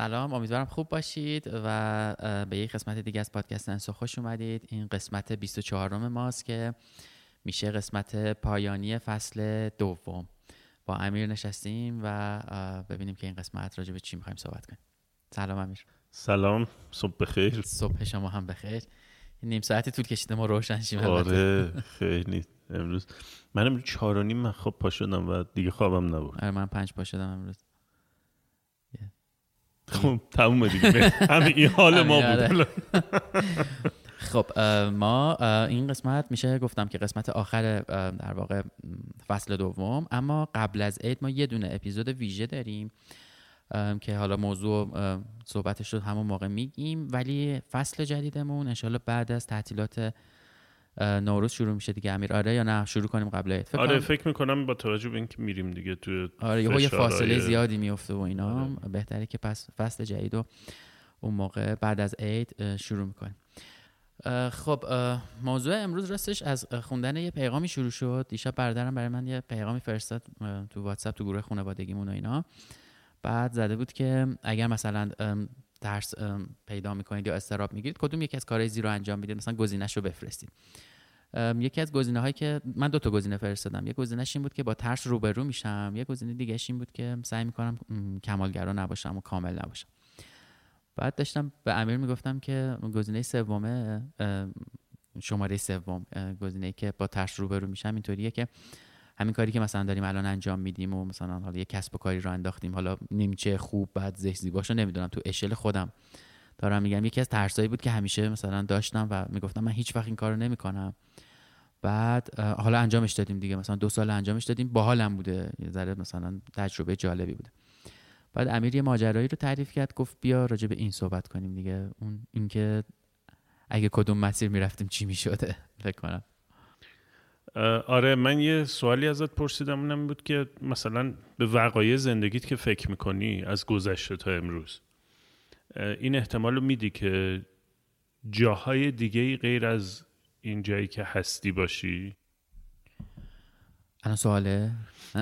سلام امیدوارم خوب باشید و به یک قسمت دیگه از پادکست انسو خوش اومدید. این قسمت 24 ماست که میشه قسمت پایانی فصل دوم. با امیر نشستیم و ببینیم که این قسمت راجع به چی می‌خوایم صحبت کنیم. سلام امیر. سلام صبح بخیر. صبح شما هم بخیر. نیم ساعتی طول کشیده ما روشن شیم آره خیلی. امروز. من امروز چهار و نیم من خواب پا شدم و دیگه خوابم نبود. آره من پنج پا شدم امروز. خب تموم دیگه. همین این حال ما بود. خب ما این قسمت میشه گفتم که قسمت آخر در واقع فصل دوم. اما قبل از عید ما یه دونه اپیزود ویژه داریم که حالا موضوع صحبتش رو همون موقع میگیم. ولی فصل جدیدمون انشالله بعد از تعطیلات نوروز شروع میشه دیگه. امیر آره یا نه؟ شروع کنیم قبل عید. فکر آره فکر می‌کنم با توجه به اینکه میریم دیگه تو آره یه فاصله زیادی میفته و اینا. آره. بهتره که پس فصل جدید و اون موقع بعد از عید شروع می‌کنیم. خب موضوع امروز راستش از خوندن یه پیغامی شروع شد. دیشب برادرم برای من یه پیغامی فرستاد تو واتساپ تو گروه خانوادگیمون و اینا. بعد زده بود که اگر مثلا ترس پیدا می‌کنید یا استراب می‌گیرید کدوم یکی از کارهای زیرو انجام می‌دید؟ مثلا گزینش رو بفرستید. یکی از گزینه هایی که من دو تا گزینه فرستادم. یه گزینهش این بود که با ترس روبرو میشم. یه گزینه دیگه این بود که سعی می‌کنم کمالگرا نباشم و کامل نباشم. بعد داشتم به امیر می‌گفتم که گزینه سومه شماره سوم گزینه که با ترس روبرو میشم اینطوریه که همین کاری که مثلا داریم الان انجام میدیم و مثلا حالا یه کسب و کاری رو انداختیم. حالا نیمچه خوب بعد زش زیباشو نمی‌دونم تو اشل خودم. دارم میگم. یکی از ترسایی بود که همیشه مثلا داشتم و می‌گفتم من هیچ وقت این کارو نمی‌کنم. بعد حالا انجامش دادیم دیگه. مثلا دو سال انجامش دادیم. باحالم بوده. یه ذره مثلا تجربه جالبی بوده. بعد امیر یه ماجرایی رو تعریف کرد. گفت بیا راجع به این صحبت کنیم دیگه. اون اینکه اگه کدوم مسیر می‌رفتیم چی می‌شده؟ فکر کنم. آره من یه سوالی ازت پرسیدم. اونم بود که مثلا به وقایع زندگیت که فکر می‌کنی از گذشته تا امروز؟ این احتمال رو میدی که جاهای دیگه غیر از این جایی که هستی باشی؟ الان سواله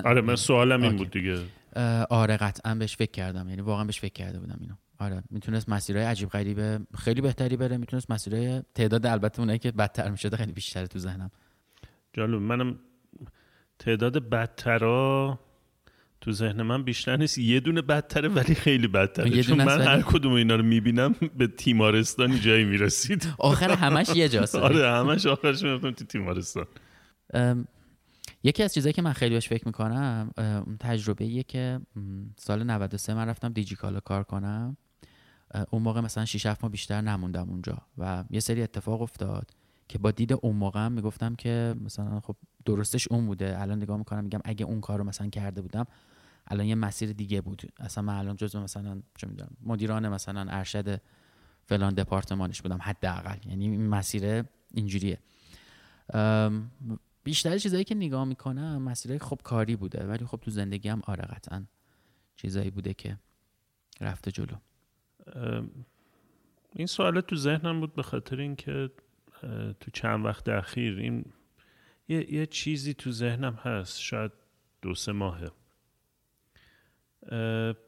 آره من سوالم این بود دیگه. آره قطعا بهش فکر کردم. یعنی واقعا بهش فکر کرده بودم اینو. آره می‌تونست مسیرهای عجیب غریبه خیلی بهتری بره می‌تونست مسیرهای تعداد البته اونایی که بدتر می‌شده خیلی بیشتر تو ذهنم. جالب منم تعداد بدترا تو ذهن من بیشتر نیست. یه دونه بدتره ولی خیلی بدتره. چون من هر کدوم اینا رو می‌بینم به تیمارستانی جایی می‌رسید. آخر همش یه جاست. آره همش آخرش می‌رفتم تو تیمارستان. یکی از چیزایی که من خیلی بهش فکر می‌کنم تجربه ایه که سال 93 من رفتم دیجیکالا کار کنم. اون موقع مثلا 6 7 ماه بیشتر نموندم اونجا و یه سری اتفاق افتاد که با دید اون موقع هم می‌گفتم که مثلا خب درستش اون بوده. الان نگاه می‌کنم میگم اگه اون کار رو مثلا کرده بودم الان یه مسیر دیگه بود. اصلا من الان جزو مثلا چه می‌دونم مدیران مثلا ارشد فلان دپارتمانش بودم حداقل. یعنی این مسیر اینجوریه. بیشتر چیزایی که نگاه می‌کنم مسیرهای خب کاری بوده ولی خب تو زندگی هم آره قطعا چیزایی بوده که رفته جلو. این سوالت تو ذهنم بود به خاطر اینکه تو چند وقت اخیر این یه, یه چیزی تو ذهنم هست شاید دو سه ماهه.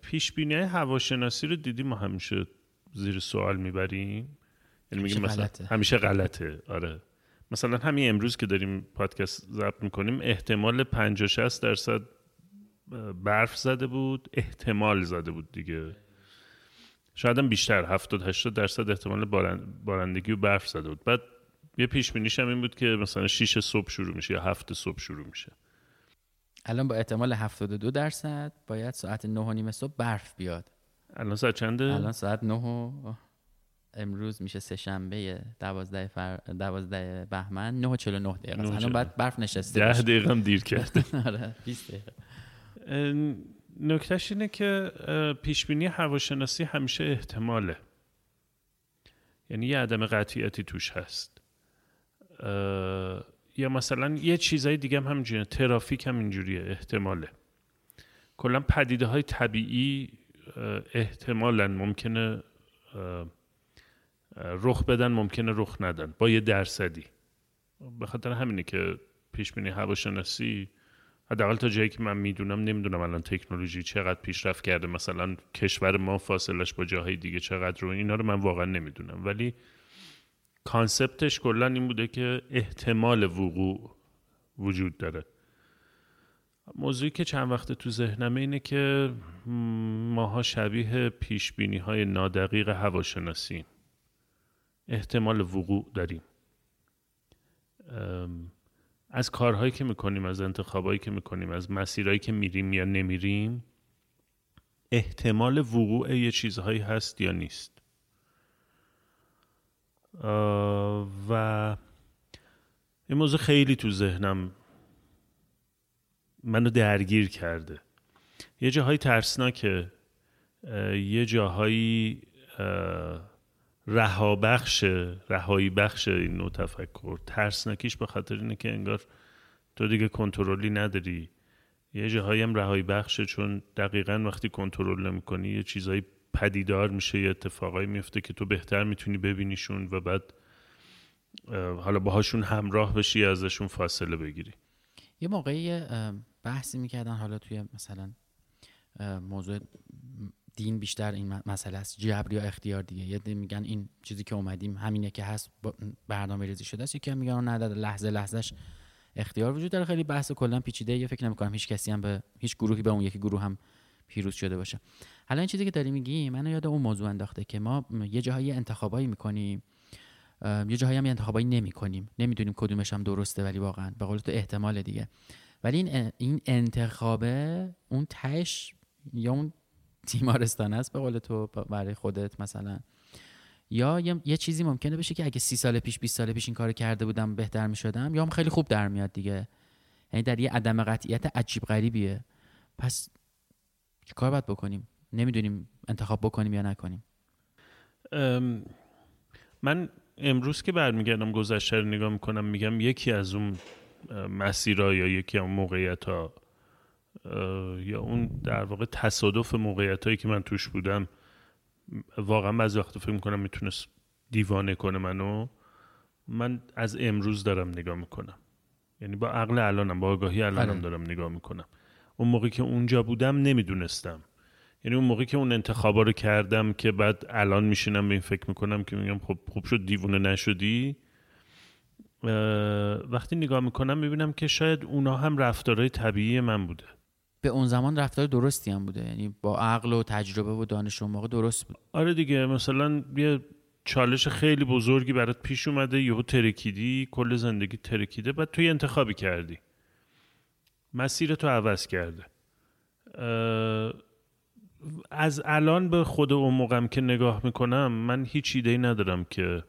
پیش بینی هواشناسی رو دیدی ما همیشه زیر سوال می‌بریم؟ یعنی میگیم مثلا غلطه. همیشه غلطه آره. مثلا همین امروز که داریم پادکست ضبط می‌کنیم احتمال 50 60 درصد برف زده بود احتمال زده بود دیگه. شاید هم بیشتر 70 80 درصد احتمال بارندگی و برف زده بود. بعد یه پیش هم این بود که مثلا 6 صبح شروع میشه یا هفت صبح شروع میشه. الان با احتمال 72 درصد باید ساعت 9 و نیم صبح برف بیاد. الان ساعت چنده؟ الان ساعت 9 و امروز میشه سه شنبه 12 فر... 12 بهمن. 9 و 49 دقیقه الان بعد برف نشسته 10 دقیقه هم دیر کرده آره 20 دقیقه. نکتهش اینه که پیش بینی هواشناسی همیشه احتماله. یعنی یه عدم قطعیتی توش هست. یا مثلا یه چیزای دیگه هم همینجوریه. ترافیک هم اینجوریه احتماله. کلا پدیده های طبیعی احتمالا ممکنه رخ بدن ممکنه رخ ندن با یه درصدی. به خاطر همینه که پیش بینی هواشناسی حداقل تا جایی که من می‌دونم نمی‌دونم الان تکنولوژی چقدر پیشرفت کرده مثلا کشور ما فاصلش با جاهای دیگه چقدر رو اینا رو من واقعا نمی‌دونم. ولی کانسپتش کلا این بوده که احتمال وقوع وجود داره. موضوعی که چند وقت تو ذهنمه اینه که ماها شبیه پیش بینی های نادقیق هواشناسی احتمال وقوع داریم. از کارهایی که می‌کنیم از انتخابایی که می‌کنیم از مسیرهایی که میریم یا نمیریم احتمال وقوع یه چیزهایی هست یا نیست. و این موضوع خیلی تو ذهنم منو درگیر کرده. یه جاهایی ترسناکه. یه جاهایی رهابخش رهایی بخش این نوع تفکر. ترسناکیش به خاطر اینه که انگار تو دیگه کنترلی نداری. یه جاهایی هم رهایی بخشه چون دقیقا وقتی کنترل نمی‌کنی یه چیزایی پدیدار میشه یه اتفاقایی میفته که تو بهتر می‌تونی ببینیشون و بعد حالا باهاشون همراه بشی ازشون فاصله بگیری. یه موقعی بحثی می‌کردن حالا توی مثلا موضوع دین بیشتر این مسئله است جبر یا اختیار دیگه. یه میگن این چیزی که اومدیم همینه که هست برنامه ریزی شده است. یکی میگن نه لحظه لحظهش اختیار وجود داره. خیلی بحث کلا پیچیده. یه فکر نمی‌کنم هیچ کسی هم به هیچ گروهی به اون یکی گروه هم پیروز شده باشه. حالا این چیزی که داری میگی منو یاد اون موضوع انداخته که ما یه جاهایی انتخابایی می‌کنیم. یه جاهایی هم انتخابایی نمی‌کنیم. نمی‌دونیم کدومش هم درسته ولی واقعا. به قول تو احتمال دیگه. ولی این این انتخابه اون تش یا اون تیمارستان است به قول تو برای خودت مثلا. یا یه, چیزی ممکنه بشه که اگه سی سال پیش 20 سال پیش این کار کرده بودم بهتر می شدم یا هم خیلی خوب در میاد دیگه. یعنی در یه عدم قطعیت عجیب غریبیه. پس چه کار باید بکنیم؟ نمی‌دونیم انتخاب بکنیم یا نکنیم. من امروز که برمیگردم گذشته رو نگاه می‌کنم میگم یکی از اون مسیرها یا یکی از اون موقعیت ها یا اون در واقع تصادف موقعیت هایی که من توش بودم واقعا بعضی وقت فکر می‌کنم می‌تونست دیوانه کنه منو. من از امروز دارم نگاه می‌کنم. یعنی با عقل الانم با آگاهی الانم بله. دارم نگاه می‌کنم. اون موقعی که اونجا بودم نمی‌دونستم. یعنی اون موقعی که اون انتخابا رو کردم که بعد الان میشینم به این فکر می‌کنم که میگم خب خوب شد دیوونه نشدی. وقتی نگاه می‌کنم می‌بینم که شاید اونا هم رفتارهای طبیعی من بوده. به اون زمان رفتار درستی هم بوده. یعنی با عقل و تجربه و دانش اون موقع درست بود. آره دیگه مثلا یه چالش خیلی بزرگی برات پیش اومده یهو ترکیدی کل زندگی ترکیده بعد توی انتخابی کردی. مسیر تو عوض کرده. از الان به خود اون موقعم که نگاه می‌کنم من هیچ ایده ندارم که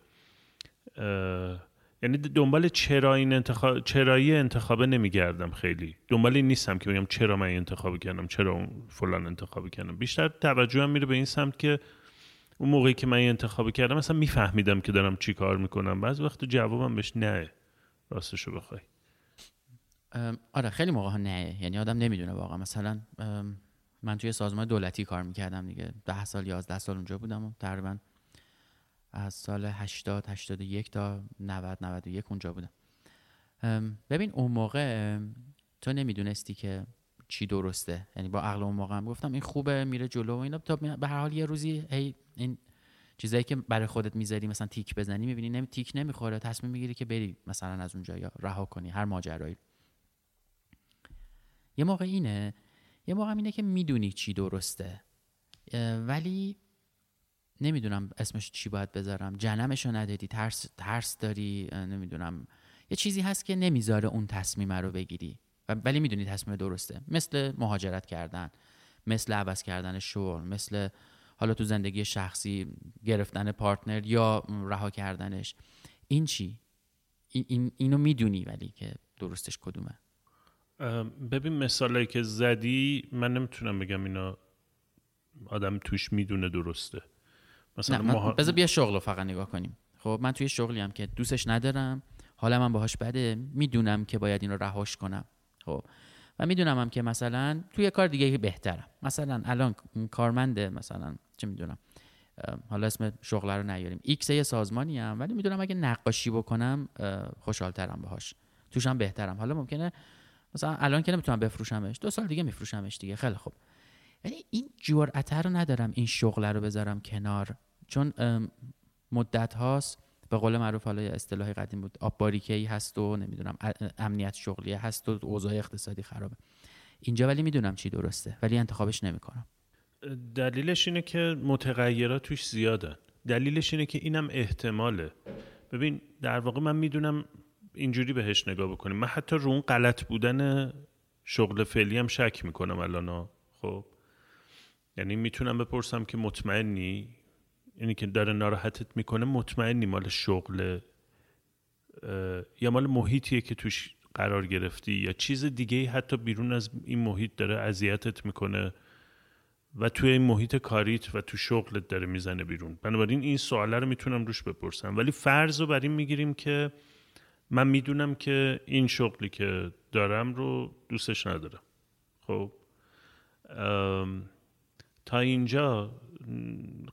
یعنی دنبال چرا این انتخاب چرایی انتخابه نمیگردم خیلی. دنبال این نیستم که بگم چرا من انتخاب کردم چرا اون فلان انتخاب کردم. بیشتر توجهم میره به این سمت که اون موقعی که من انتخاب کردم مثلا میفهمیدم که دارم چی کار می‌کنم. بعض وقت جوابم بهش نه راستشو بخوای. آره خیلی موقع نه یعنی آدم نمی‌دونه واقعا. مثلا من توی سازمان دولتی کار می‌کردم دیگه. ده سال یازده سال اونجا بودم و تقریبا از سال 80 81 تا 90 91 اونجا بودم. ببین اون موقع تو نمی‌دونستی که چی درسته. یعنی با عقل اون موقع هم گفتم این خوبه میره جلو و اینا. تا به هر حال یه روزی هی این چیزایی که برای خودت می‌ذاری مثلا تیک بزنی می‌بینی نمی تیک نمی‌خوره. تصمیم می‌گیری که بری مثلا از اونجا یا رها کنی هر ماجرایی. یه موقع اینه یه موقع اینه که می‌دونی چی درسته. ولی نمی‌دونم اسمش چی باید بذارم. جنمشو ندادی ترس ترس داری نمی‌دونم. یه چیزی هست که نمی‌ذاره اون تصمیم رو بگیری. ولی می‌دونی تصمیم درسته. مثل مهاجرت کردن مثل عوض کردن شغل مثل حالا تو زندگی شخصی گرفتن پارتنر یا رها کردنش. این چی؟ این اینو می‌دونی ولی که درستش کدومه. ببین مثالایی که زدی من نمی‌تونم بگم اینا آدم توش می‌دونه درسته. مثلا مها... بذار بیا شغل رو فقط نگاه کنیم. خب من توی شغلی هم که دوستش ندارم حالا من باهاش بده می‌دونم که باید این رو رهاش کنم. خب و می‌دونم هم که مثلا توی کار دیگه بهترم. مثلا الان کارمنده مثلا چه می‌دونم حالا اسم شغل رو نیاریم. X یه سازمانی هم ولی می‌دونم اگه نقاشی بکنم خوشحالترم باهاش. توشم بهترم. حالا ممکنه مثلا الان که نمی‌تونم بفروشمش دو سال دیگه میفروشمش دیگه. خیلی خوب. ولی این جرأت رو ندارم این شغل رو بذارم کنار. چون مدت هاست. به قول معروف حالا اصطلاح قدیم بود آب هست و نمی‌دونم امنیت شغلی هست و اوضاع اقتصادی خرابه. اینجا ولی می‌دونم چی درسته ولی انتخابش نمی‌کنم. دلیلش اینه که متغیرات توش زیادن. دلیلش اینه که اینم احتماله. ببین در واقع من می‌دونم اینجوری بهش نگاه بکنیم. من حتی رو اون غلط بودن شغل فعلی هم شک می‌کنم الان خب. یعنی می‌تونم بپرسم که مطمئنی؟ اینی که داره ناراحتت می‌کنه مطمئنی مال شغل یا مال محیطیه که توش قرار گرفتی؟ یا چیز دیگه حتی بیرون از این محیط داره اذیتت می‌کنه و توی این محیط کاریت و تو شغلت داره می‌زنه بیرون. بنابراین این سواله رو می‌تونم روش بپرسم. ولی فرض رو بر این می‌گیریم که من می‌دونم که این شغلی که دارم رو دوستش ندارم خب تا اینجا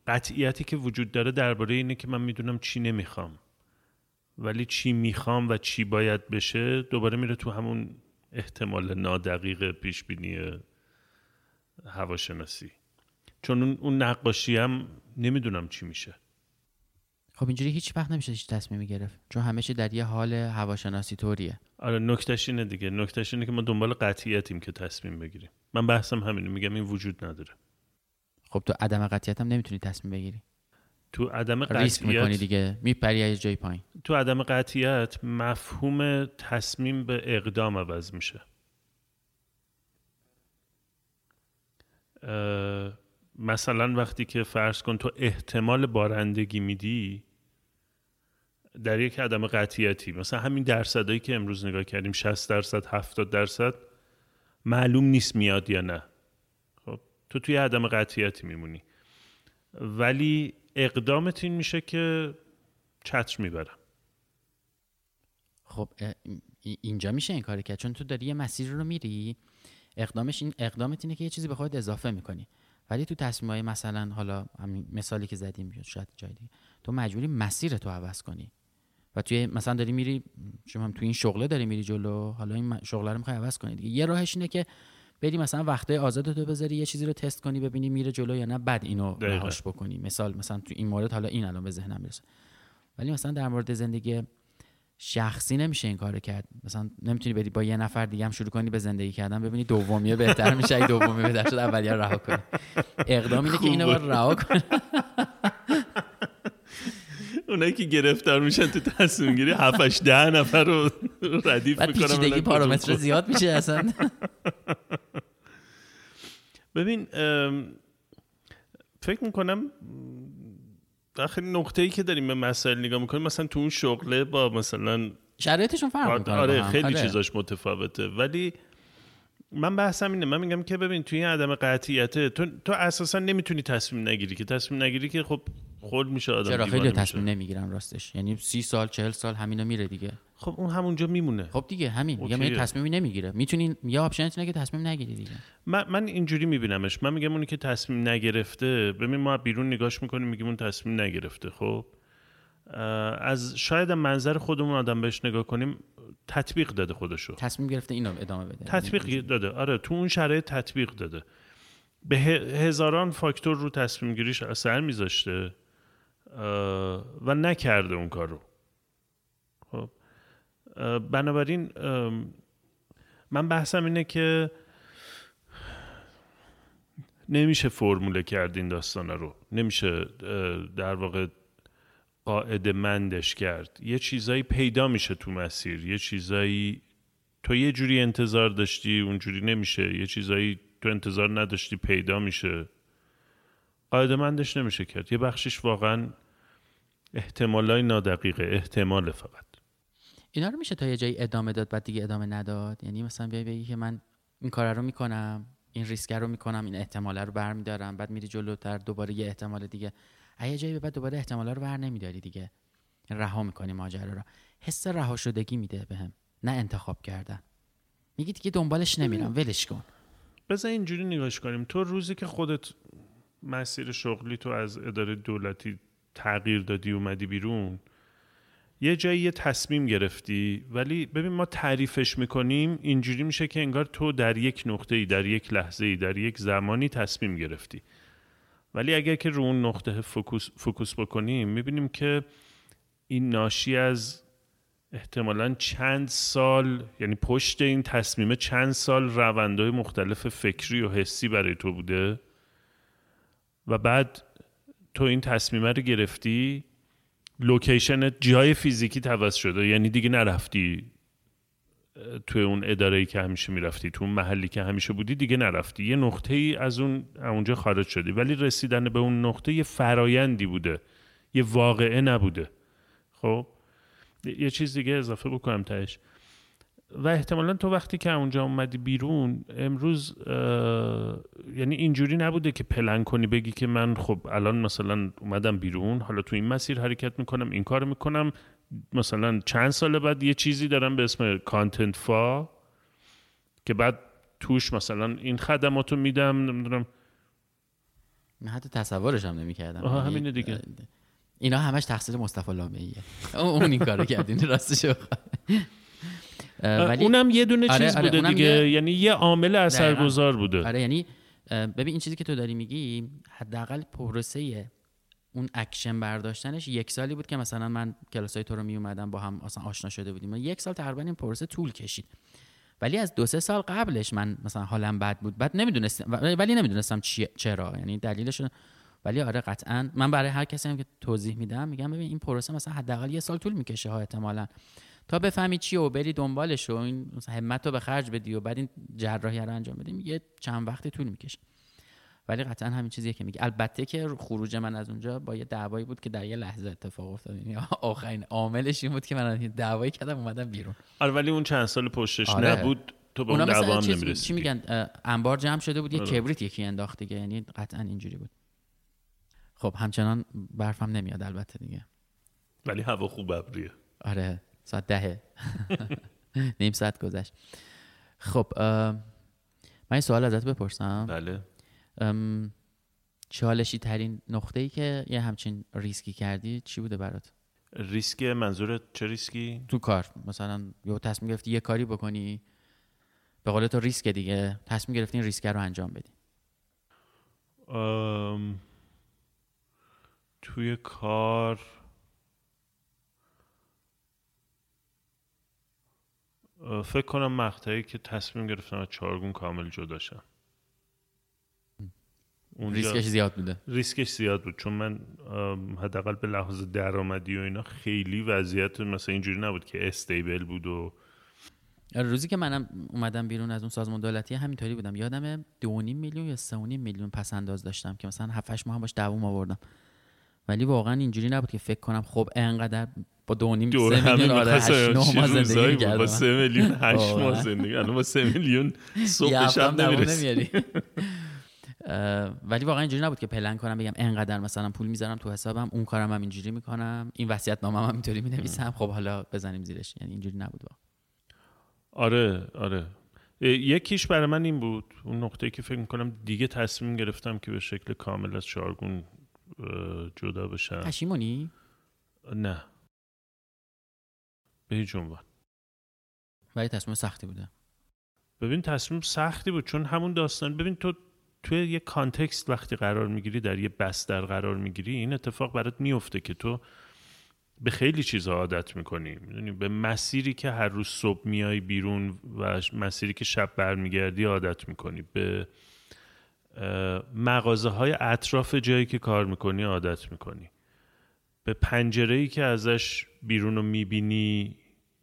قطعیتی که وجود داره درباره اینه که من می‌دونم چی نمی‌خوام. ولی چی می‌خوام و چی باید بشه دوباره میره تو همون احتمال نادقیق پیش بینی هواشناسی. چون اون نقاشی هم نمی‌دونم چی میشه. خب اینجوری هیچ وقت نمیشه هیچ تصمیمی گرفت چون همه در یه حال هواشناسی طوریه. آره نکتهش اینه دیگه. نکتهش اینه که ما دنبال قطعیتیم که تصمیم بگیریم. من بحثم همینه میگم این وجود نداره. خب تو عدم قطعیت هم نمی‌تونی تصمیم بگیری. تو عدم قطعیت ریسک می‌کنی دیگه میپری از جای پایین. تو عدم قطعیت مفهوم تصمیم به اقدام عوض میشه. مثلا وقتی که فرض کن تو احتمال بارندگی میدی در یک عدم قطعیتی. مثلا همین درصدهایی که امروز نگاه کردیم 60 درصد 70 درصد معلوم نیست میاد یا نه. خب تو توی عدم قطعیتی میمونی. ولی اقدامت این میشه که چتر می‌برم. خب اینجا میشه این کاری کرد. چون تو داری یه مسیر رو میری اقدامش این اقدامت اینه که یه چیزی به خودت اضافه می‌کنی. ولی تو تصمیم های مثلا حالا مثالی که زدیم شاید جای دیگه تو مجبوری مسیر تو عوض کنی. و توی مثلا داری میری شما هم تو این شغله داری میری جلو حالا این شغله رو می‌خوای عوض کنی دیگه. یه راهش اینه که بری مثلا وقته آزاد تو بذاری یه چیزی رو تست کنی ببینی میره جلو یا نه بعد اینو رهاش بکنی. مثال مثلا تو این مورد حالا این الان به ذهنم می‌رسه. ولی مثلا در مورد زندگی شخصی نمیشه این کارو کرد. مثلا نمی‌تونی بری با یه نفر دیگه هم شروع کنی به زندگی کردن ببینی دومیه بهتر میشه اگه دومیه بهتر شد اولیه رها کنی. اقدام اینه که اینو رها کنی. اونایی که گرفتار میشن تو تصمیم گیری 7 ده نفر رو ردیف می‌کنن بعد پیچیدگی پارامتر زیاد میشه اصلا. ببین فکر می‌کنم آخر نقطه ای که داریم به مسائل نگاه می‌کنیم مثلا تو اون شغله با مثلا شرایطشون فرق می‌کنه آره خیلی آره. چیزاش متفاوته. ولی من بحثم اینه من میگم که ببین توی این عدم قطعیته تو, تو اساسا نمی‌تونی تصمیم نگیری که تصمیم نگیری که خب خود میشه آدم چرا؟ خیلی تصمیم نمی‌گیرن راستش. یعنی سی سال چهل سال همینو میره دیگه. خب اون همونجا میمونه. خب دیگه همین. میگم یه تصمیمی نمی‌گیره. می‌تونین یه option اینه که تصمیم نگیری دیگه. من, من اینجوری میبینمش. من میگم اونی که تصمیم نگرفته ببین ما بیرون نگاش می‌کنیم میگیم اون تصمیم نگرفته. خب؟ از شاید منظر خودمون آدم بهش نگاه کنیم تطبیق داده خودشو. تصمیم گرفته اینو ادامه بده. تطبیق داده. آره تو اون شرایط تطبیق داده. به هزاران فاکتور رو تصمیم گیریش اثر میذاشته. و نکرده اون کارو خب بنابراین من بحثم اینه که نمیشه فرموله کرد این داستان رو. نمیشه در واقع قاعده مندش کرد. یه چیزایی پیدا میشه تو مسیر. یه چیزایی تو یه جوری انتظار داشتی اونجوری نمیشه. یه چیزایی تو انتظار نداشتی پیدا میشه. قاعده مندش نمیشه کرد. یه بخشش واقعا احتمالای نادقیقه احتمال فقط. اینا رو میشه تا یه جایی ادامه داد بعد دیگه ادامه نداد؟ یعنی مثلا بیای بگی که من این کار رو می‌کنم این ریسک رو می‌کنم این احتمال رو برمیدارم بعد میری جلوتر دوباره یه احتمال دیگه. اگه جایی بعد دوباره احتمال رو بر نمیداری دیگه. رها می‌کنی ماجرا رو. حس رها شدگی میده بهم نه انتخاب کردن. میگی دیگه دنبالش نمیرم ولش کن. بذار اینجوری نگاش کنیم. تو روزی که خودت مسیر شغلی تو از اداره دولتی تغییر دادی اومدی بیرون. یه جایی یه تصمیم گرفتی ولی ببین ما تعریفش می‌کنیم اینجوری میشه که انگار تو در یک نقطه ای در یک لحظه ای در یک زمانی تصمیم گرفتی. ولی اگر که رو اون نقطه focus, focus بکنیم می‌بینیم که این ناشی از احتمالا چند سال یعنی پشت این تصمیمه چند سال روندهای مختلف فکری و حسی برای تو بوده. و بعد تو این تصمیمه رو گرفتی location جای فیزیکی تو عوض شده. یعنی دیگه نرفتی توی اون اداره که همیشه می‌رفتی تو اون محلی که همیشه بودی دیگه نرفتی. یه نقطه ای از اون اونجا خارج شدی. ولی رسیدن به اون نقطه یه فرایندی بوده. یه واقعه نبوده. خب؟ یه چیز دیگه اضافه بکنم تهش. و احتمالا تو وقتی که اونجا اومدی بیرون امروز یعنی اینجوری نبوده که پلن کنی بگی که من خب الان مثلا اومدم بیرون حالا تو این مسیر حرکت می‌کنم این کار می‌کنم. مثلا چند سال بعد یه چیزی دارم به اسم کانتنت فا که بعد توش مثلا این خدماتو میدم نمی‌دونم. من حتی تصورش هم نمی کردم آها یعنی همینه دیگه. اینا همش تقصیر مصطفی لامه اون این کارو کردین راستش ولی اونم یه دونه آره، چیز آره، بوده دیگه. یعنی یه عامل اثرگذار بوده. آره یعنی ببین این چیزی که تو داری میگی حداقل پروسه اون اکشن برداشتنش یک سالی بود که مثلا من کلاسای تو رو می اومدم با هم اصلا آشنا شده بودیم. یک سال تقریبا این پروسه طول کشید. ولی از دو سه سال قبلش من مثلا حالم بد بود. بعد نمی‌دونستم ولی نمی‌دونستم چرا. یعنی دلیلش ولی آره قطعا من برای هر کسی هم که توضیح میدم میگم ببین این پروسه مثلا حداقل یه سال طول می‌کشه ها احتمالا. تا بفهمی چی و بری دنبالش و این همت رو به خرج بدی و بعد این جراحی رو انجام بدیم یه چند وقتی طول می‌کشه. ولی قطعا همین چیزیه که میگه. البته که خروج من از اونجا با یه دعوایی بود که در یه لحظه اتفاق افتاد. یعنی آخرین عاملش این بود که من دعوایی کردم اومدم بیرون. آره ولی اون چند سال پشتش آره. نبود تو به اون دعوا هم نمی‌رسی. چی میگن؟ انبار جمع شده بود یه آره. کبریت یکی انداخت دیگه. یعنی قطعا اینجوری بود. خب همچنان برفم نمیاد البته دیگه. ولی هوا خوب ابریه. آره. ساعت دهه. نیم ساعت گذشت. خب من این سوال ازت بپرسم. بله. چالشی ترین نقطه ای که یه همچین ریسکی کردی چی بوده برات؟ ریسکی منظور چه ریسکی؟ تو کار. مثلا یه تصمیم گرفتی یه کاری بکنی به قول تو ریسک دیگه. تصمیم گرفتی این ریسک رو انجام بدی. توی کار فکر کنم مقطعی که تصمیم گرفتم از چارگون کامل جدا شم. ریسکش زیاد بوده. ریسکش زیاد بود چون من حداقل به لحاظ درآمدی و اینا خیلی وضعیت مثلا اینجوری نبود که استیبل بود و آره، روزی که منم اومدم بیرون از اون سازمان دولتی همینطوری بودم. یادم دو میلیون یا سه میلیون پس انداز داشتم که مثلا 7 ماه هم باش دووم آوردم. ولی واقعا اینجوری نبود که فکر کنم خب انقدر با دو نیم سه میلیون آره هشت ماه زندگی کردم با سه میلیون هشت ماه زندگی. الان با سه میلیون صبح شب نمی‌رسی. ولی واقعا اینجوری نبود که پلن کنم بگم انقدر مثلا پول می‌ذارم تو حسابم اون کارم هم اینجوری می‌کنم. این وصیت نامم هم اینطوری می‌نویسم. خب حالا بزنیم زیرش. یعنی اینجوری نبود واقعا. آره آره. یکیش برای من این بود. اون نقطه که فکر می‌کنم دیگه تصمیم گرفتم که به شکل کامل از شارگون جدا بشم پشیمونی؟ نه. به هیچ عنوان. ولی تصمیم سختی بوده. ببین تصمیم سختی بود چون همون داستان ببین تو توی یه کانتکست وقتی قرار می‌گیری در یه بستر قرار می‌گیری این اتفاق برات میفته که تو به خیلی چیزها عادت می‌کنی. می‌دونی به مسیری که هر روز صبح میای بیرون و مسیری که شب برمیگردی عادت می‌کنی. به مغازه های اطراف جایی که کار می‌کنی عادت می‌کنی. به پنجره ای که ازش بیرون رو می‌بینی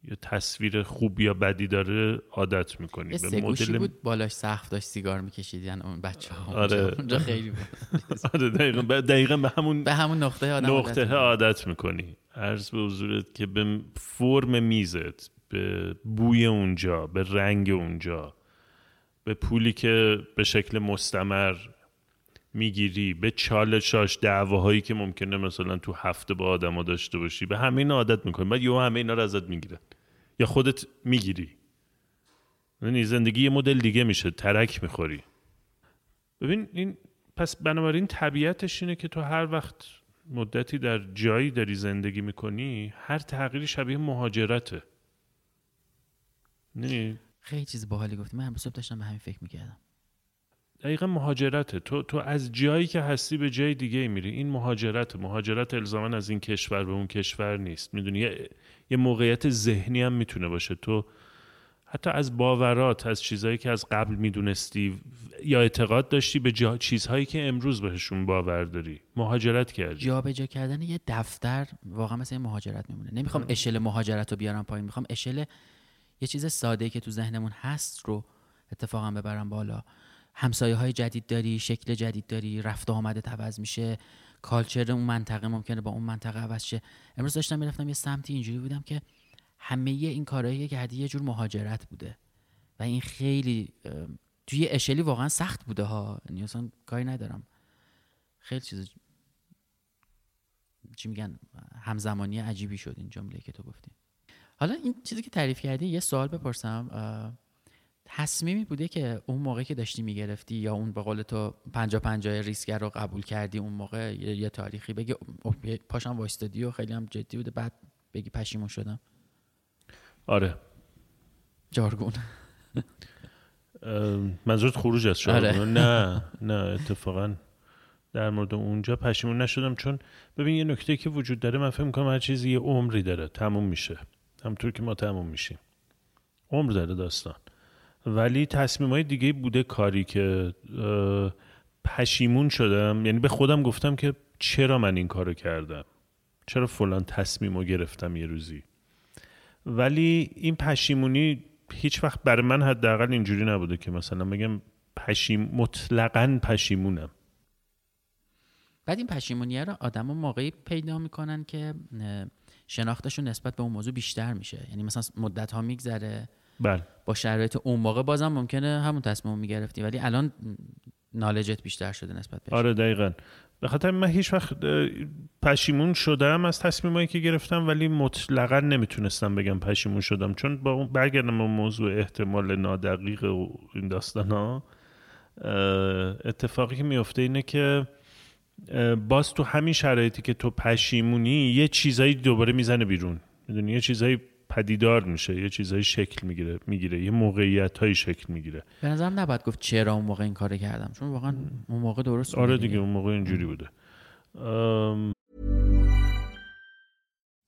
یا تصویر خوب یا بدی داره عادت می‌کنی. به مدل بود بالاش سقف داشت سیگار می‌کشید یعنی اون بچه ها آره. اونجا خیلی بود. آره دقیقا, دقیقا به همون به همون نقطه آدم نقطه عادت می‌کنی. عرض به حضورت که به فرم میزت به بوی اونجا به رنگ اونجا. به پولی که به شکل مستمر می‌گیری به چالشاش دعواهایی که ممکنه مثلا تو هفته با آدما داشته باشی به همه اینا عادت می‌کنی. بعد یهو همه اینا رو ازت می‌گیرن. یا خودت می‌گیری. یعنی زندگی یه مدل دیگه میشه. ترک می‌خوری. ببین این پس بنابراین طبیعتش اینه که تو هر وقت مدتی در جایی داری زندگی می‌کنی هر تغییری شبیه مهاجرته. نه خیلی چیز باحالی گفتی. من امروز داشتم به همین فکر می‌کردم. دقیقا مهاجرته. تو تو از جایی که هستی به جای دیگه میری. این مهاجرت مهاجرت الزاما از این کشور به اون کشور نیست. می‌دونی یه،, یه موقعیت ذهنی هم می‌تونه باشه. تو حتی از باورات از چیزهایی که از قبل می‌دونستی یا اعتقاد داشتی به جا... چیزهایی که امروز بهشون باور داری. مهاجرت کردی. جا کردن یه دفتر واقعا مثل مهاجرت میمونه. نمی‌خوام اشل مهاجرت رو بیارم پایین. می‌خوام اشل یه چیز ساده که تو ذهنمون هست رو اتفاقا ببرم بالا. همسایه های جدید داری شکل جدید داری رفت آمده عوض میشه کالچر اون منطقه ممکنه با اون منطقه عوض شه. امروز داشتم می‌رفتم یه سمتی اینجوری بودم که همه این کارهایی که کردی یه جور مهاجرت بوده. و این خیلی توی اشلی واقعا سخت بوده ها. یعنی اصلا کاری ندارم. خیلی چیز چی میگن؟ همزمانی عجیبی شد این جمله که تو گفتی. حالا این چیزی که تعریف کردی یه سوال بپرسم. تصمیمی بوده که اون موقع که داشتی می‌گرفتی یا اون به قول تو پنجا پنجا ریسکر رو قبول کردی اون موقع؟ یه, تاریخی بگی. پاشم وایستادی و خیلی هم جدی بوده بعد بگی پشیمون شدم. آره. جارگون. منظورت خروج از آره. نه نه اتفاقا در مورد اونجا پشیمون نشدم. چون ببین یه نکته که وجود داره من فکر می‌کنم هر چیزی یه عمری داره تموم میشه. همطور که ما تموم میشیم. عمر داره داستان. ولی تصمیم های دیگه بوده کاری که پشیمون شدم. یعنی به خودم گفتم که چرا من این کارو کردم؟ چرا فلان تصمیم رو گرفتم یه روزی؟ ولی این پشیمونی هیچ وقت برای من حداقل اینجوری نبوده که مثلا بگم پشیم مطلقا پشیمونم. بعد این پشیمونیه رو آدم موقعی پیدا می‌کنن که شناختشون نسبت به اون موضوع بیشتر میشه. یعنی مثلا مدت ها میگذره. بله. با شرایط اون موقع بازم ممکنه همون تصمیم می‌گرفتی. ولی الان نالجت بیشتر شده نسبت بهش. آره دقیقا. به خاطر من هیچ وقت پشیمون شدم از تصمیمایی که گرفتم ولی مطلقا نمی‌تونستم بگم پشیمون شدم. چون با اون برگردم به موضوع احتمال نادقیق و این داستان ها اتفاقی که میفته اینه که باز تو همین شرایطی که تو پشیمونی یه چیزایی دوباره می‌زنه بیرون. می‌دونی؟ یه چیزایی پدیدار میشه یه چیزایی شکل می‌گیره می‌گیره. یه موقعیت های شکل می‌گیره. به نظرم نباید گفت چرا اون موقع این کار کردم چون واقعا اون موقع درست آره دیگه اون موقع اینجوری بوده.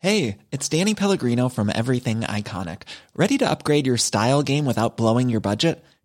Hey, it's Danny Pellegrino from Everything Iconic. Ready to upgrade your style game without blowing your budget?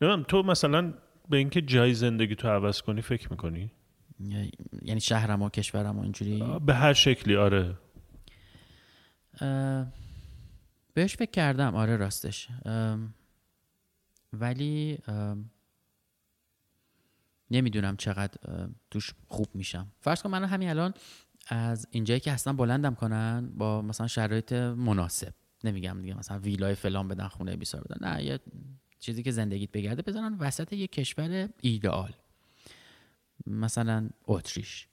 نمیم تو مثلا به اینکه جای زندگی تو عوض کنی فکر می‌کنی؟ یعنی شهرم و کشورم و اینجوری؟ به هر شکلی آره. بهش فکر کردم. آره راستش. ولی نمی‌دونم چقدر توش خوب میشم. فرض کن من همین الان از اینجایی که هستم بلندم کنن با مثلا شرایط مناسب. نمیگم دیگه مثلا ویلای فلان بدن خونه بیسار بدن. نه یه چیزی که زندگیت بگرده بزنن وسط یه کشور ایدئال. مثلا اتریش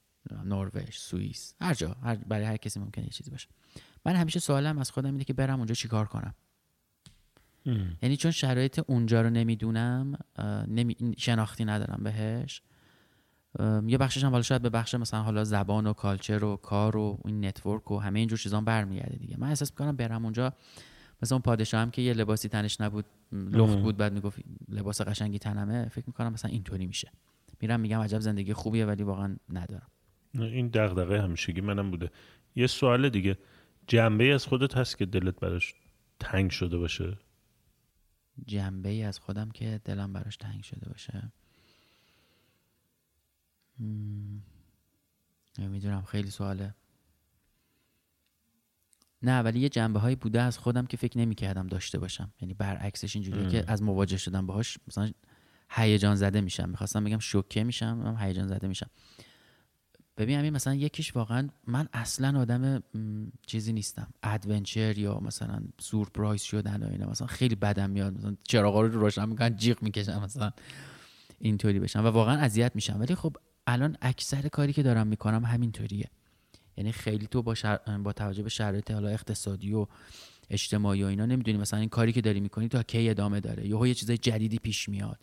نروژ سوئیس هر جا هر برای هر کسی ممکنه یه چیزی باشه. من همیشه سوالم از خودم اینه که برم اونجا چیکار کنم. یعنی چون شرایط اونجا رو نمی‌دونم نمی... شناختی ندارم بهش. یه بخشش هم حالا شاید به بخش مثلا حالا زبان و culture و کار و این network و همه اینجور چیزان برمیگرده دیگه. من احساس می‌کنم برم اونجا مثلا اون پادشاه هم که یه لباسی تنش نبود لخت بود بعد می‌گفت لباس قشنگی تنمه فکر می‌کنم مثلا اینطوری میشه. میرم میگم عجب زندگی خوبیه ولی واقعا ندارم. این دغدغه همیشگی منم بوده. یه سوال دیگه. جنبه از خودت هست که دلت براش تنگ شده باشه؟ جنبه ای از خودم که دلم براش تنگ شده باشه. نمی‌دونم خیلی سواله. نه ولی یه جنبه هایی بوده از خودم که فکر نمی کردم داشته باشم. یعنی برعکسش اینجوریه که از مواجه شدم باهاش مثلا هیجان زده میشم. می‌خواستم بگم شوکه میشم هیجان زده میشم. ببین همین مثلا یکیش واقعا من اصلا آدم چیزی نیستم. ادونچر یا مثلا سورپرایز شدن و اینا. مثلا خیلی بدم میاد. مثلا چراغا رو روشن می‌کنن جیغ می‌کشم مثلا اینطوری بشم و واقعا اذیت میشم. ولی خب الان اکثر کاری که دارم می‌کنم همینطوریه. یعنی خیلی تو با, با توجه به شرایط حالا اقتصادی و اجتماعی و اینا نمی‌دونی. مثلا این کاری که داری می‌کنی تا کی ادامه داره. یا یه چیزای جدیدی پیش میاد.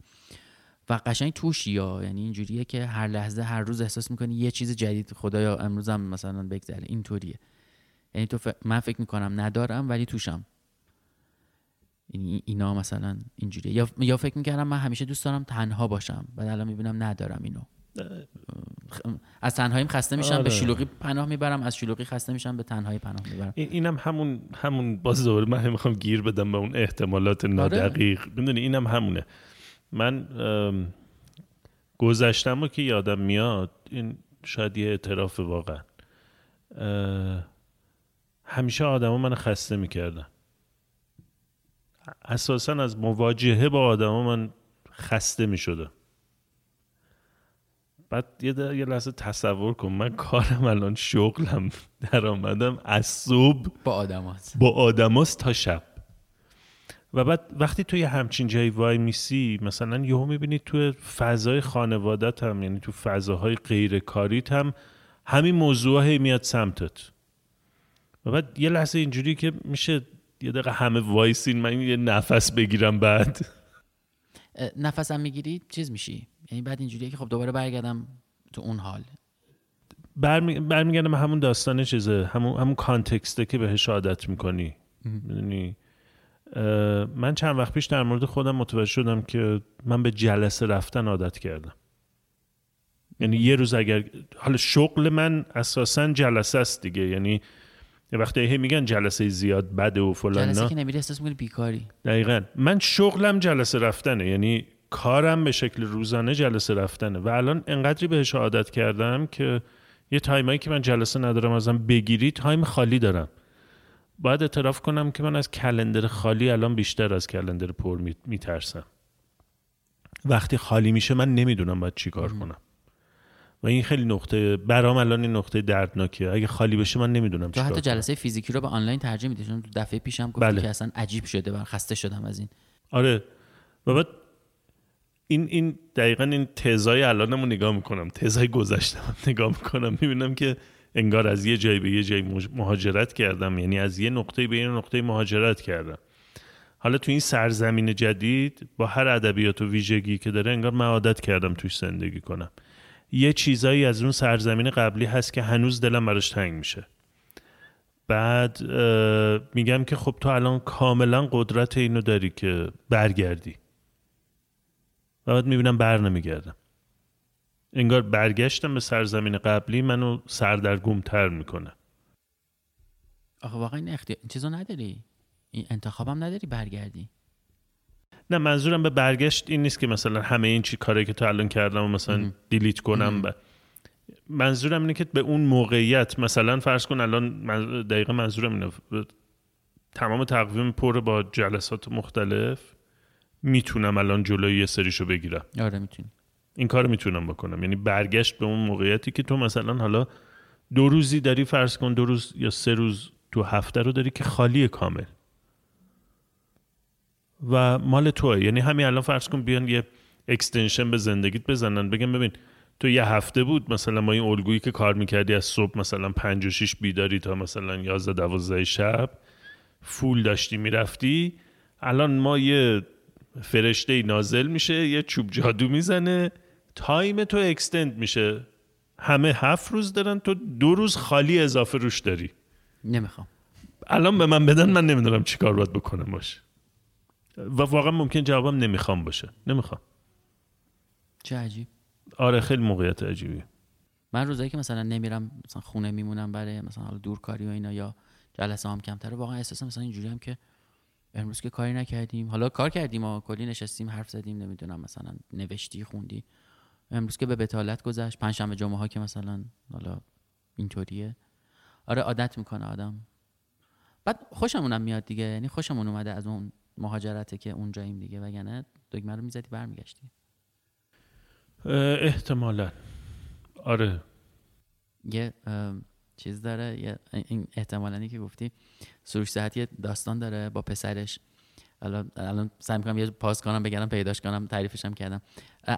و قشنگ توشی یا یعنی اینجوریه که هر لحظه هر روز احساس می‌کنی یه چیز جدید. خدایا امروزم مثلا بگذره. اینطوریه. یعنی تو من فکر می‌کنم ندارم ولی توشم. یعنی اینا مثلا اینجوریه. یا یا فکر می‌کردم من همیشه دوست دارم تنها باشم. بعد الان می‌بینم ندارم اینو. از تنهاییم خسته میشم آره. به شلوغی پناه می‌برم از شلوغی خسته میشم به تنهایی پناه می‌برم این اینم همون همون باز دوباره من می‌خوام گیر بدم به اون احتمالات آره. نادقیق آره. می‌دونی اینم همونه من گذشتم که یادم میاد این شاید یه اعتراف واقعا همیشه آدما من خسته می‌کردن اساسا از مواجهه با آدما من خسته می‌شدم بعد یه, یه لحظه تصور کن من کارم الان شغلم در آمدم از صبح با آدماست با آدماست تا شب. و بعد وقتی تو یه همچین جایی وای میسی مثلا یهو می‌بینی تو فضای خانوادت هم یعنی تو فضاهای غیر کاریت هم همین موضوع هی میاد سمتت. و بعد یه لحظه اینجوری که میشه یه دقیقه همه وایسین من یه نفس بگیرم بعد. نفسم می‌گیری؟ چیز میشی؟ یعنی بعد اینجوریه که خب دوباره برگردم تو اون حال. برمیگردم همون داستان چیزه همون همون کانتکسته که بهش عادت می‌کنی. می‌دونی؟ من چند وقت پیش در مورد خودم متوجه شدم که من به جلسه رفتن عادت کردم. یعنی یه روز اگر حالا شغل من اساسا جلسه است دیگه. یعنی یه وقتی هی میگن جلسه زیاد بده و فلان جلسه که نمیری احساس می‌کنی بیکاری. دقیقا. من شغلم جلسه رفتنه. یعنی کارم به شکل روزانه جلسه رفتنه. و الان انقدری بهش عادت کردم که یه time ایی که من جلسه ندارم ازم بگیری time خالی دارم. باید اعتراف کنم که من از calendar خالی الان بیشتر از calendar پر میترسم. وقتی خالی میشه من نمی‌دونم باید چی کار کنم. و این خیلی نقطه برام الان این نقطه دردناکه اگه خالی بشه من نمی‌دونم تو حتی جلسه فیزیکی رو به آنلاین ترجیح میدی؟ چون دفعه پیشم گفتی بله. که اصلا عجیب شده و خسته شدم از این. آره. و بعد این این دقیقا این تزای الانمو نگاه می‌کنم. تزای گذشتم نگاه می‌کنم. می‌بینم که انگار از یه جایی به یه جایی مهاجرت کردم. یعنی از یه نقطه به یه نقطه مهاجرت کردم. حالا تو این سرزمین جدید با هر ادبیات و ویژگی که داره انگار من عادت کردم توش زندگی کنم. یه چیزایی از اون سرزمین قبلی هست که هنوز دلم براش تنگ میشه. بعد میگم که خب تو الان کاملا قدرت اینو داری که برگردی. و بعد می‌بینم بر نمیگردم. انگار برگشتم به سرزمین قبلی منو سردرگمتر می‌کنه. آخه واقعا این اختیار چیزو نداری؟ این انتخابم نداری برگردی؟ نه منظورم به برگشت این نیست که مثلا همه این چی کاری که تو الان کردم و مثلا دیلیت کنم ب... منظورم اینه که به اون موقعیت مثلا فرض کن الان دقیقه منظورم اینه. تمام تقویم پر با جلسات مختلف. می‌تونم الان جلوی یه سریشو بگیرم. آره می‌تونی. این کار می‌تونم بکنم. یعنی برگشت به اون موقعیتی که تو مثلا حالا دو روزی داری فرض کن دو روز یا سه روز تو هفته رو داری که خالی کامل. و مال توه. یعنی همین الان فرض کن بیان یه اکستنشن به زندگیت بزنن. بگم ببین تو یه هفته بود مثلا ما این الگویی که کار می‌کردی از صبح مثلا پنج و شیش بیداری تا مثلا یازده دوازده شب فول داشتی می‌رفتی. الان ما یه فرشته نازل میشه یه چوب جادو می‌زنه تایم تو اکستند میشه. همه هفت روز دارن تو دو روز خالی اضافه روش داری. نمی‌خوام. الان به من بدن من نمی‌دونم چیکار باید بکنم باشه و واقعا ممکن جوابم نمی‌خوام باشه. نمی‌خوام. چه عجیب. آره خیلی موقعیت عجیبی من روزایی که مثلا نمیرم مثلا خونه میمونم برای مثلا حالا دورکاری و اینا یا جلسه هم کمتره واقعا احساس مثلا اینجوری هم که امروز که کاری نکردیم. حالا کار کردیم و کلی نشستیم حرف زدیم نمی‌دونم مثلا نوشتی خوندی. امروز که به بتالت گذشت پنجشنبه جمعه ها که مثلا حالا اینطوریه. آره عادت می‌کنه آدم. بعد خوشمونم میاد دیگه یعنی خوشمون اومده از اون مهاجرته که اونجاییم دیگه وگرنه دگمه رو می‌زدی برمیگشتی. احتمالا. آره. یه چیز داره. یه این احتمالا که گفتی. سروش صحت یه داستان داره با پسرش. الان الان سعی می‌کنم یه پاس کنم بگم پیداش کنم تعریفش هم کردم.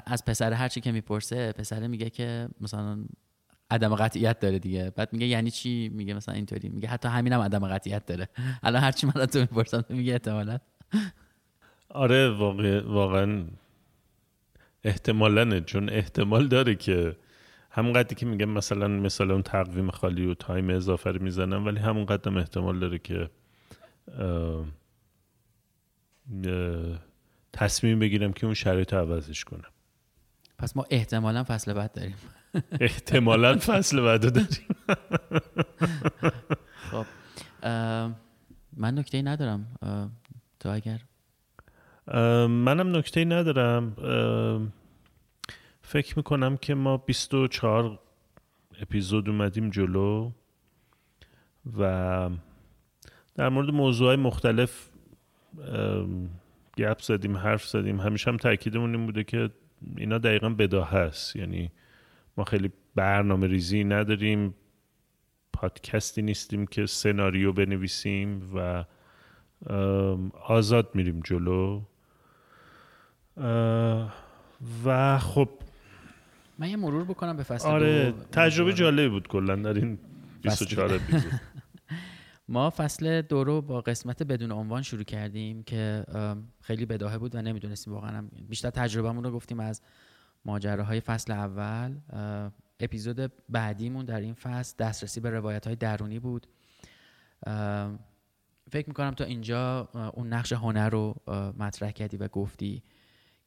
از پسر هر چی که می‌پرسه پسر میگه که مثلا عدم قطعیت داره دیگه. بعد میگه یعنی چی؟ میگه مثلا اینطوری. میگه حتی همینم هم عدم قطعیت داره. الان هر چی من تو می‌پرسم میگه احتمالا. آره واقع واقعا احتمالا چون احتمال داره که همونقدری که میگم مثلا مثلا اون تقویم خالی و تایم اضافه رو می‌زنم ولی همون قدم احتمال داره که تصمیم بگیرم که اون شرایط عوضش کنم. پس ما احتمالا فصل بعد داریم. احتمالا فصل بعد داریم. خب من نکته ندارم. تو اگر؟ منم نکته ندارم. فکر می‌کنم که ما 24 اپیزود اومدیم جلو و در مورد موضوع مختلف گپ زدیم حرف زدیم. همیشه هم تاکیدمون این بوده که اینا دقیقا بدا هست یعنی ما خیلی برنامه ریزی نداریم پادکستی نیستیم که سناریو بنویسیم و آزاد میریم جلو. و خب من یه مرور بکنم به فصل آره دو تجربه جالبی بود کلا در این 24 اپیزود. ما فصل دو رو با قسمت بدون عنوان شروع کردیم که خیلی بداهه بود و نمی‌دونستیم واقعا بیشتر تجربهمون رو گفتیم از ماجراهای فصل اول. اپیزود بعدیمون در این فصل دسترسی به روایت های درونی بود. فکر می‌کنم تا اینجا اون نقش هنر رو مطرح کردی و گفتی.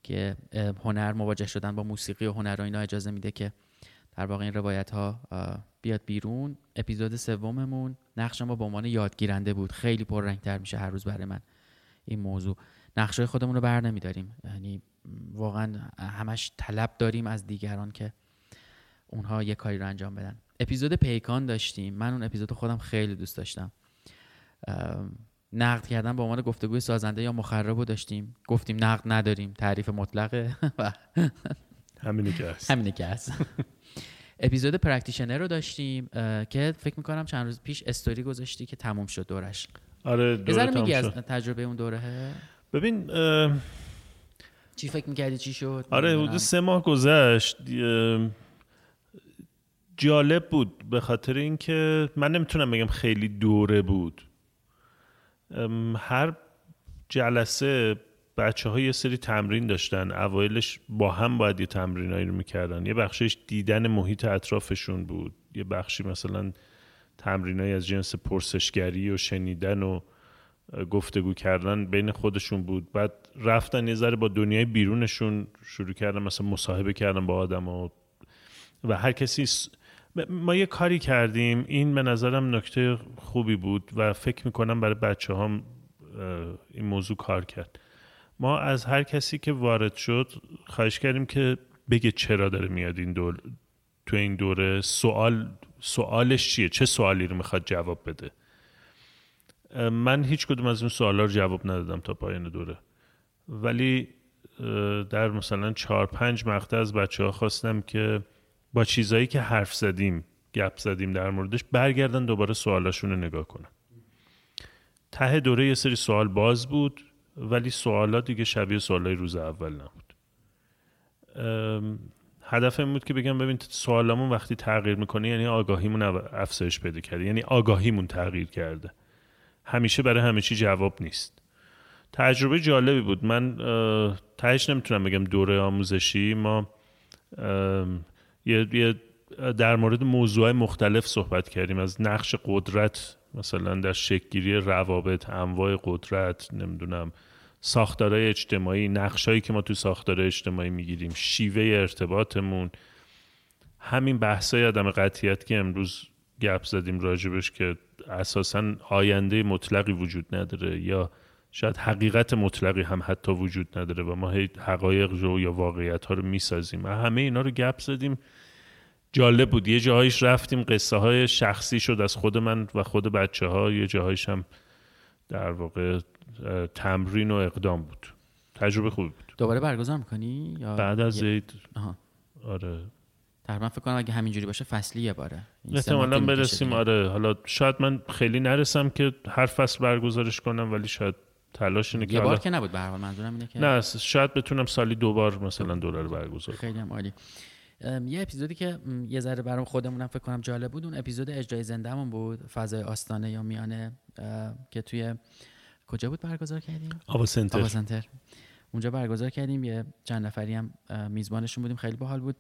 که هنر مواجه شدن با موسیقی و هنر و اینا اجازه میده که در واقع این روایت ها بیاد بیرون. اپیزود سوممون نقش ما به عنوان یادگیرنده بود. خیلی پررنگتر میشه هر روز برای من این موضوع. نقشه خودمون رو بر نمیداریم. یعنی واقعا همش طلب داریم از دیگران که اونها یه کاری رو انجام بدن. اپیزود پیکان داشتیم. من اون اپیزود خودم خیلی دوست داشتم. نقد کردن به عنوان گفتگوی سازنده یا مخرب رو داشتیم. گفتیم نقد نداریم تعریف مطلقه و همینی که هست. همینی که هست. اپیزود practitioner رو داشتیم که فکر می‌کنم چند روز پیش استوری گذاشتی که تموم شد دورش. آره دوره میگی از تجربه اون دوره؟ ببین چی فکر می‌کردی؟ چی شد؟ آره حدود سه ماه گذشت. جالب بود به خاطر اینکه من نمی‌تونم بگم خیلی دوره بود. هر جلسه بچه های یه سری تمرین داشتن اوایلش با هم باید یه تمرینایی رو می‌کردن. یه بخشش دیدن محیط اطرافشون بود. یه بخشی مثلا تمرینایی از جنس پرسشگری و شنیدن و گفتگو کردن بین خودشون بود. بعد رفتن یه ذره با دنیای بیرونشون شروع کردن مثلا مصاحبه کردن با آدم و, و هر کسی ما یه کاری کردیم. این به نظرم نکته خوبی بود و فکر می‌کنم برای بچه هم این موضوع کار کرد. ما از هر کسی که وارد شد خواهش کردیم که بگه چرا داره میاد این دور تو این دوره. سوال سوالش چیه؟ چه سوالی رو می‌خواد جواب بده؟ من هیچ کدوم از اون سوالا رو جواب ندادم تا پایان دوره. ولی در مثلا چهار پنج مقطع از بچه ها خواستم که با چیزایی که حرف زدیم گپ زدیم در موردش برگردن دوباره سوالاشون رو نگاه کنن. ته دوره یه سری سوال باز بود ولی سوالات دیگه شبیه سوالای روز اول نبود. هدفم بود که بگم ببین سوالامون وقتی تغییر می‌کنه یعنی آگاهیمون افزایش پیدا کرده یعنی آگاهیمون تغییر کرده. همیشه برای همه چی جواب نیست. تجربه جالبی بود. من تهش نمی‌تونم بگم دوره آموزشی ما یه در مورد موضوع مختلف صحبت کردیم. از نقش قدرت مثلا در شکلگیری روابط انواع قدرت نمی‌دونم ساختارهای اجتماعی نقشایی که ما تو ساختار اجتماعی می‌گیریم شیوه ارتباطمون. همین بحثای عدم قطیت که امروز گپ زدیم راجبش که اساسا آینده مطلقی وجود نداره. یا شاید حقیقت مطلقی هم حتی وجود نداره و ما حقایق رو یا واقعیت ها رو می‌سازیم. و همه اینا رو گپ زدیم. جالب بود. یه جاهایش رفتیم. قصه های شخصی شد از خود من و خود بچه ها یه جاهایش هم در واقع تمرین و اقدام بود. تجربه خوبی بود. دوباره برگزار می‌کنی؟ یا بعد از زید آره. تقریبا فکر کنم اگه همینجوری باشه فصلی یه باره. احتمالا برسیم. آره. حالا شاید من خیلی نرسم که هر فصل برگزارش کنم ولی شاید تلاش اینه یه بار که نبود به منظورم اینه که نه شاید بتونم سالی دو بار مثلا دلار برگزار خیلی هم عالی. یه اپیزودی که یه ذره برام خودمونم فکر کنم جالب بود اون اپیزود اجرای زندهمون بود فضای آستانه یا میانه که توی کجا بود برگزار کردیم؟ آوا سنتر. آوا سنتر. اونجا برگزار کردیم یه چند نفری هم میزبانشون بودیم خیلی باحال بود.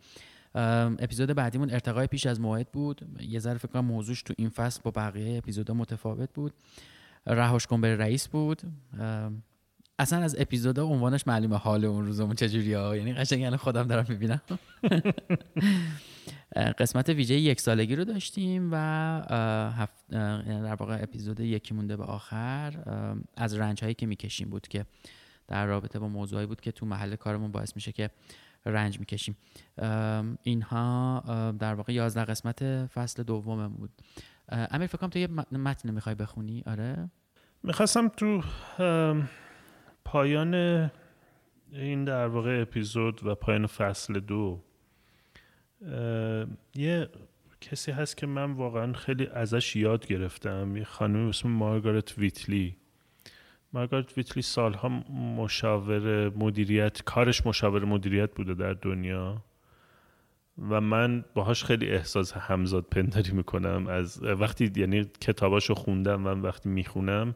اپیزود بعدیمون ارتقای پیش از موعد بود. یه ذره فکر کنم موضوعش تو این فصل با بقیه اپیزودا متفاوت بود. رهاش کن رئیس بود. اصلا از اپیزودا عنوانش معلومه حال اون روزمون چجوری ها یعنی قشنگ الان خودم دارم می‌بینم. قسمت ویژه یک سالگی رو داشتیم و یعنی در واقع اپیزود یکی مونده به آخر. از رنج هایی که می‌کشیم بود که در رابطه با موضوعی بود که تو محل کارمون باعث میشه که رنج می‌کشیم. اینها در واقع یازده قسمت فصل دومم بود. امیر فکرم تو یه متن می‌خوای بخونی؟ آره. می‌خواستم تو پایان این در واقع اپیزود و پایان فصل دو یه کسی هست که من واقعا خیلی ازش یاد گرفتم یه خانمی اسم مارگارت ویتلی. مارگارت ویتلی سالها مشاور مدیریت کارش مشاور مدیریت بوده در دنیا. و من باهاش خیلی احساس همزاد پنداری می‌کنم. از وقتی یعنی کتاباشو خوندم و وقتی می‌خونم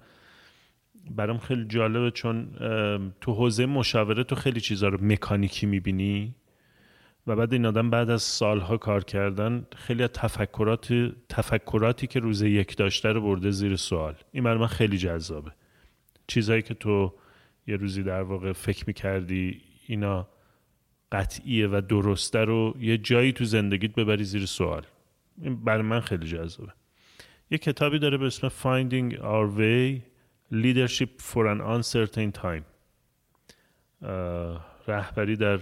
برام خیلی جالبه چون تو حوزه مشاوره تو خیلی چیزها رو مکانیکی می‌بینی و بعد این آدم بعد از سالها کار کردن خیلی تفکرات تفکراتی که روز یک داشته رو برده زیر سوال. این برای من خیلی جذابه. چیزهایی که تو یه روزی در واقع فکر می‌کردی اینا قطعیه و درسته رو یه جایی تو زندگیت ببری زیر سوال. این برای من خیلی جذابه. یه کتابی داره به اسم Finding Our Way Leadership for an Uncertain Time. رهبری در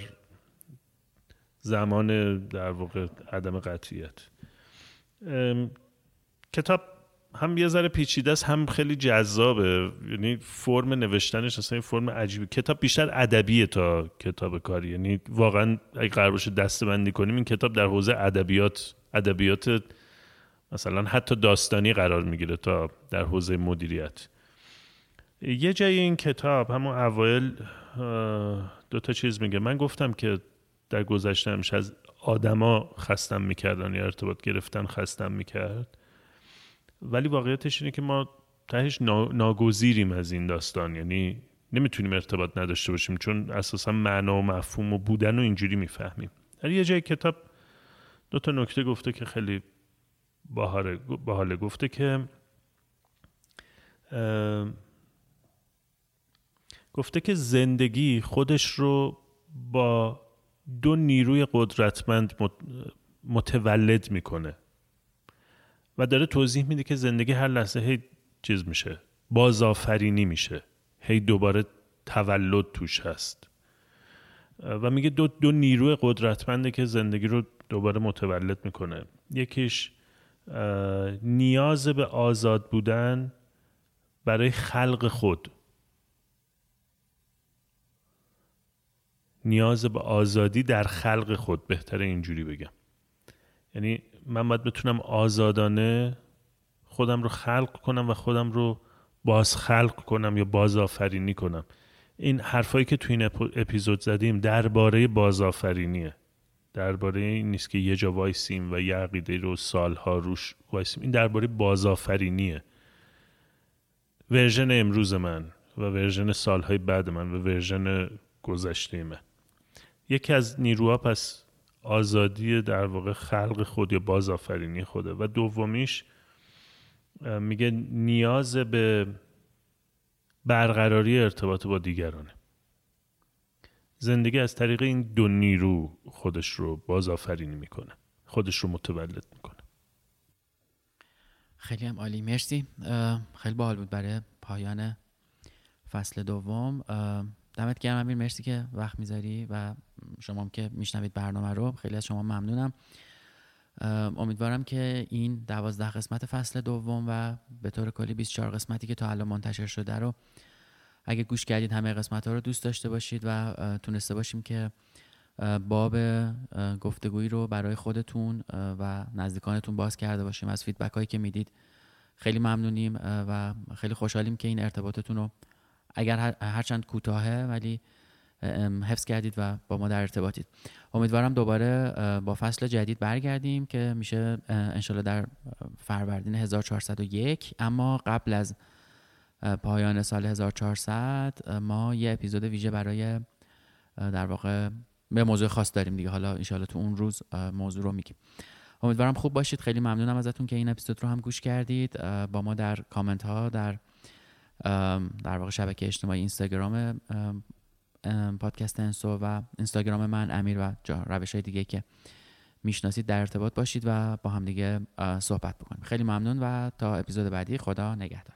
زمان در واقع عدم قطعیت. کتاب هم یه ذره پیچیده است هم خیلی جذابه. یعنی فرم نوشتنش اصلا فرم عجیبی کتاب بیشتر ادبیه تا کتاب کاری. یعنی واقعا اگه قرار باشه دسته بندی کنیم این کتاب در حوزه ادبیات ادبیات مثلا حتی داستانی قرار می‌گیره تا در حوزه مدیریت. یه جای این کتاب همون اوایل دو تا چیز میگه. من گفتم که در گذشته همیشه از آدما خستم می‌کردن یا ارتباط گرفتن خستم می‌کرد. ولی واقعیتش اینه که ما تهش ناگزیریم از این داستان. یعنی نمی‌تونیم ارتباط نداشته باشیم چون اساسا معنا و مفهوم و بودن و اینجوری می‌فهمیم. در یه جای کتاب دو تا نکته گفته که خیلی باحاله گفته که گفته که زندگی خودش رو با دو نیروی قدرتمند متولد می‌کنه. و داره توضیح میده که زندگی هر لحظه هی چیز میشه بازآفرینی میشه هی دوباره تولد توش هست. و میگه دو, دو نیروی قدرتمنده که زندگی رو دوباره متولد می‌کنه. یکیش نیاز به آزاد بودن برای خلق خود. نیاز به آزادی در خلق خود بهتره اینجوری بگم. یعنی من باید بتونم آزادانه خودم رو خلق کنم و خودم رو باز خلق کنم یا بازآفرینی کنم. این حرفایی که تو این اپیزود زدیم درباره بازآفرینیه درباره این نیست که یه جا وایسیم و یه عقیده رو سالها روش وایسیم. این درباره بازآفرینیه version امروز من و version سالهای بعد من و version گذشته من. یکی از نیروها پس آزادی در واقع خلق خود یا بازآفرینی خوده. و دومیش میگه نیاز به برقراری ارتباط با دیگرانه. زندگی از طریق این دو نیرو خودش رو بازآفرینی می‌کنه. خودش رو متولد می‌کنه. خیلی هم عالی. مرسی. خیلی باحال بود برای پایان فصل دوم. دمت گرم امیر مرسی که وقت می‌ذاری و شما هم که میشنوید برنامه رو. خیلی از شما ممنونم. امیدوارم که این دوازده قسمت فصل دوم و به طور کلی 24 قسمتی که تا الان منتشر شده رو اگه گوش کردید همه قسمت ها رو دوست داشته باشید و تونسته باشیم که باب گفتگویی رو برای خودتون و نزدیکانتون باز کرده باشیم. از فیدبک هایی که می‌دید خیلی ممنونیم و خیلی خوشحالیم که این ارتباطتون رو اگر هرچند کوتاهه ولی حفظ کردید و با ما در ارتباطید. امیدوارم دوباره با فصل جدید برگردیم که میشه انشالله در فروردین 1401 اما قبل از پایان سال 1400 ما یه اپیزود ویژه برای در واقع به موضوع خاص داریم دیگه. حالا انشالله تو اون روز موضوع رو میگیم. امیدوارم خوب باشید. خیلی ممنونم ازتون که این اپیزود رو هم گوش کردید. با ما در کامنت ها در در واقع شبکه اجتماعی اینستاگرام پادکست انسو و اینستاگرام من امیر و روش های دیگه که می‌شناسید در ارتباط باشید و با هم دیگه صحبت بکنیم. خیلی ممنون و تا اپیزود بعدی خدا نگهدار.